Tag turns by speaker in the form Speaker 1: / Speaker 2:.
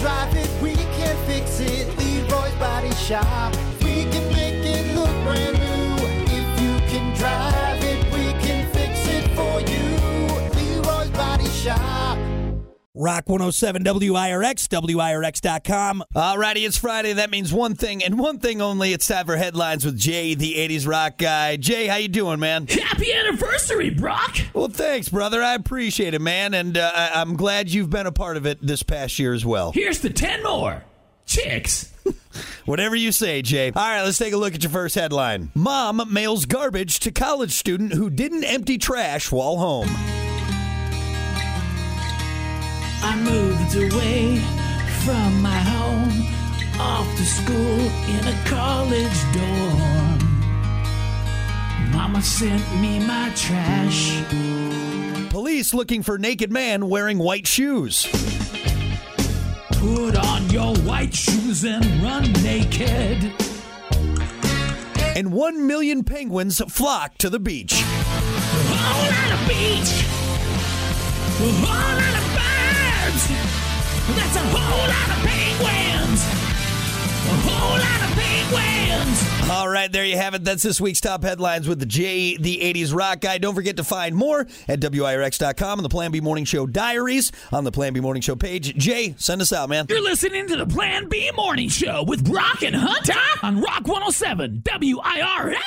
Speaker 1: drive it, we can fix it. Leroy's Body Shop. We can make it look brand new. If you can drive it, we can fix it for you. Leroy's Body Shop.
Speaker 2: Rock 107 WIRX, WIRX.com.
Speaker 3: Alrighty, it's Friday. That means one thing and one thing only. It's time for headlines with Jay, the 80s rock guy. Jay, how you doing, man?
Speaker 4: Happy anniversary, Brock!
Speaker 3: Well, thanks, brother. I appreciate it, man, and uh, I- I'm glad you've been a part of it this past year as well.
Speaker 4: Here's the 10 more. Chicks.
Speaker 3: Whatever you say, Jay. All right, let's take a look at your first headline. Mom mails garbage to college student who didn't empty trash while home.
Speaker 4: I moved away from my home, off to school in a college dorm. Mama sent me my trash.
Speaker 3: Police looking for naked man wearing white shoes.
Speaker 4: Put on your white shoes and run naked.
Speaker 3: And one million penguins flock to the beach.
Speaker 4: A whole lot of beach. A That's a whole lot of penguins. A whole lot of penguins.
Speaker 3: All right, there you have it. That's this week's top headlines with the Jay, the 80s rock guy. Don't forget to find more at WIRX.com and the Plan B Morning Show diaries on the Plan B Morning Show page. Jay, send us out, man.
Speaker 4: You're listening to the Plan B Morning Show with Brock and Hunter on Rock 107 WIRX.